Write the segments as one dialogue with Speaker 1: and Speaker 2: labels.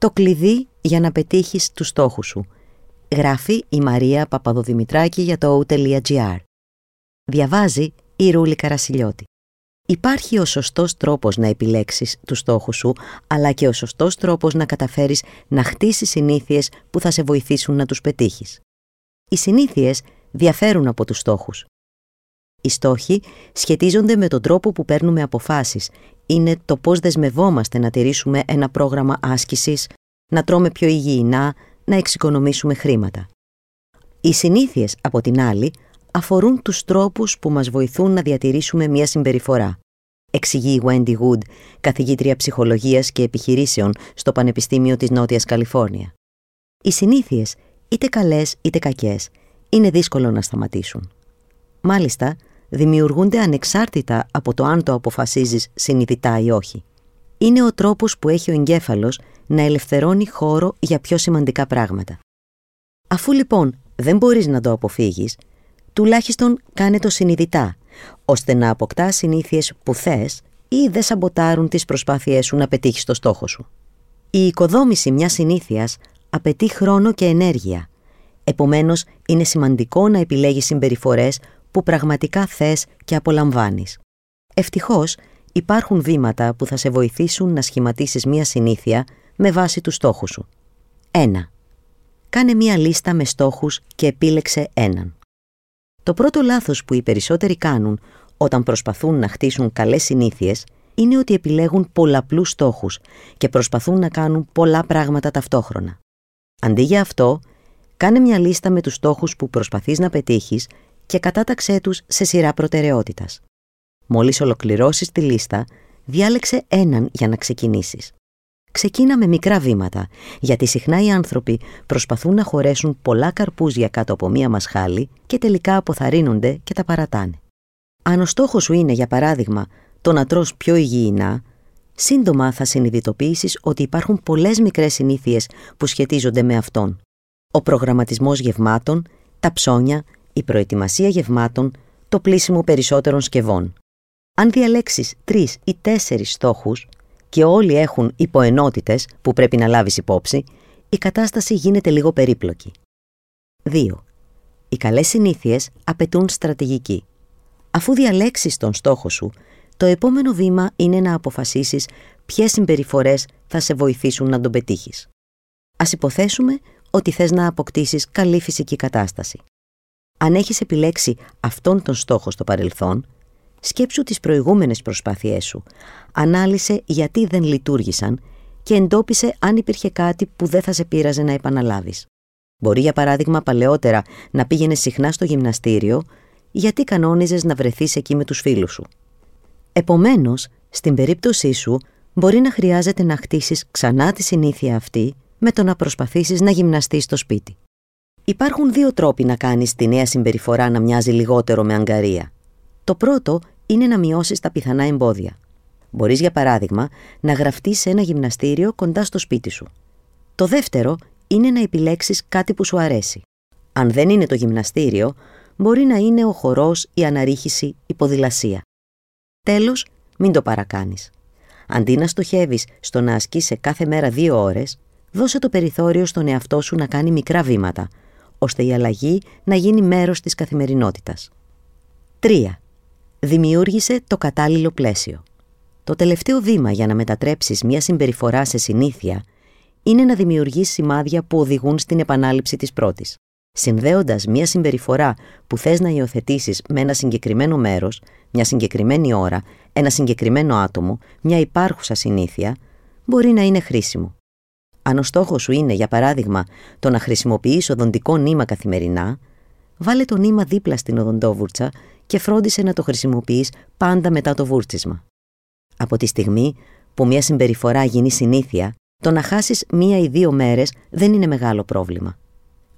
Speaker 1: Το κλειδί για να πετύχεις τους στόχους σου. Γράφει η Μαρία Παπαδοδημητράκη για το o.gr. Διαβάζει η Ρούλη Καρασιλιώτη. Υπάρχει ο σωστός τρόπος να επιλέξεις τους στόχους σου, αλλά και ο σωστός τρόπος να καταφέρεις να χτίσεις συνήθειες που θα σε βοηθήσουν να τους πετύχεις. Οι συνήθειες διαφέρουν από τους στόχους. Οι στόχοι σχετίζονται με τον τρόπο που παίρνουμε αποφάσεις. Είναι το πώς δεσμευόμαστε να τηρήσουμε ένα πρόγραμμα άσκησης, να τρώμε πιο υγιεινά, να εξοικονομήσουμε χρήματα. Οι συνήθειες, από την άλλη, αφορούν τους τρόπους που μας βοηθούν να διατηρήσουμε μια συμπεριφορά. Εξηγεί η Wendy Wood, καθηγήτρια ψυχολογίας και επιχειρήσεων στο Πανεπιστήμιο της Νότιας Καλιφόρνια. Οι συνήθειες, είτε καλές είτε κακές, είναι δύσκολο να σταματήσουν. Μάλιστα, δημιουργούνται ανεξάρτητα από το αν το αποφασίζεις συνειδητά ή όχι. Είναι ο τρόπος που έχει ο εγκέφαλος να ελευθερώνει χώρο για πιο σημαντικά πράγματα. Αφού λοιπόν δεν μπορείς να το αποφύγεις, τουλάχιστον κάνε το συνειδητά, ώστε να αποκτά συνήθειες που θες ή δεν σαμποτάρουν τις προσπάθειές σου να πετύχεις το στόχο σου. Η οικοδόμηση μιας συνήθειας απαιτεί χρόνο και ενέργεια. Επομένως, είναι σημαντικό να επιλέγεις συμπεριφορές που πραγματικά θες και απολαμβάνεις. Ευτυχώς, υπάρχουν βήματα που θα σε βοηθήσουν να σχηματίσεις μια συνήθεια με βάση τους στόχους σου. 1. Κάνε μια λίστα με στόχους και επίλεξε έναν. Το πρώτο λάθος που οι περισσότεροι κάνουν όταν προσπαθούν να χτίσουν καλές συνήθειες είναι ότι επιλέγουν πολλαπλούς στόχους και προσπαθούν να κάνουν πολλά πράγματα ταυτόχρονα. Αντί για αυτό, κάνε μια λίστα με τους στόχους που προσπαθείς να πετύχεις και κατάταξέ τους σε σειρά προτεραιότητας. Μόλις ολοκληρώσεις τη λίστα, διάλεξε έναν για να ξεκινήσεις. Ξεκίνα με μικρά βήματα, γιατί συχνά οι άνθρωποι προσπαθούν να χωρέσουν πολλά καρπούζια κάτω από μία μασχάλη και τελικά αποθαρρύνονται και τα παρατάνε. Αν ο στόχος σου είναι, για παράδειγμα, το να τρως πιο υγιεινά, σύντομα θα συνειδητοποιήσεις ότι υπάρχουν πολλές μικρές συνήθειες που σχετίζονται με αυτόν. Ο προγραμματισμός γευμάτων, τα ψώνια, η προετοιμασία γευμάτων, το πλήσιμο περισσότερων σκευών. Αν διαλέξεις τρεις ή τέσσερις στόχους και όλοι έχουν υποενότητες που πρέπει να λάβεις υπόψη, η κατάσταση γίνεται λίγο περίπλοκη. 2. Οι καλές συνήθειες απαιτούν στρατηγική. Αφού διαλέξεις τον στόχο σου, το επόμενο βήμα είναι να αποφασίσεις ποιες συμπεριφορές θα σε βοηθήσουν να τον πετύχεις. Ας υποθέσουμε ότι θες να αποκτήσεις καλή φυσική κατάσταση. Αν έχεις επιλέξει αυτόν τον στόχο στο παρελθόν, σκέψου τις προηγούμενες προσπάθειές σου, ανάλυσε γιατί δεν λειτουργήσαν και εντόπισε αν υπήρχε κάτι που δεν θα σε πείραζε να επαναλάβεις. Μπορεί για παράδειγμα παλαιότερα να πήγαινες συχνά στο γυμναστήριο γιατί κανόνιζες να βρεθείς εκεί με τους φίλους σου. Επομένως, στην περίπτωσή σου μπορεί να χρειάζεται να χτίσεις ξανά τη συνήθεια αυτή με το να προσπαθήσεις να γυμναστείς στο σπίτι. Υπάρχουν δύο τρόποι να κάνεις τη νέα συμπεριφορά να μοιάζει λιγότερο με αγκαρία. Το πρώτο είναι να μειώσεις τα πιθανά εμπόδια. Μπορείς για παράδειγμα να γραφτείς σε ένα γυμναστήριο κοντά στο σπίτι σου. Το δεύτερο είναι να επιλέξεις κάτι που σου αρέσει. Αν δεν είναι το γυμναστήριο, μπορεί να είναι ο χορός, η αναρρίχηση, η ποδηλασία. Τέλος, μην το παρακάνεις. Αντί να στοχεύεις στο να ασκείς κάθε μέρα δύο ώρες, δώσε το περιθώριο στον εαυτό σου να κάνει μικρά βήματα, ώστε η αλλαγή να γίνει μέρος της καθημερινότητας. 3. Δημιούργησε το κατάλληλο πλαίσιο. Το τελευταίο βήμα για να μετατρέψεις μια συμπεριφορά σε συνήθεια είναι να δημιουργείς σημάδια που οδηγούν στην επανάληψη της πρώτης. Συνδέοντας μια συμπεριφορά που θες να υιοθετήσεις με ένα συγκεκριμένο μέρος, μια συγκεκριμένη ώρα, ένα συγκεκριμένο άτομο, μια υπάρχουσα συνήθεια, μπορεί να είναι χρήσιμο. Αν ο στόχος σου είναι, για παράδειγμα, το να χρησιμοποιείς οδοντικό νήμα καθημερινά, βάλε το νήμα δίπλα στην οδοντόβουρτσα και φρόντισε να το χρησιμοποιείς πάντα μετά το βούρτσισμα. Από τη στιγμή που μια συμπεριφορά γίνει συνήθεια, το να χάσεις μία ή δύο μέρες δεν είναι μεγάλο πρόβλημα.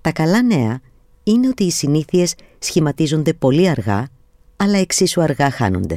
Speaker 1: Τα καλά νέα είναι ότι οι συνήθειες σχηματίζονται πολύ αργά, αλλά εξίσου αργά χάνονται.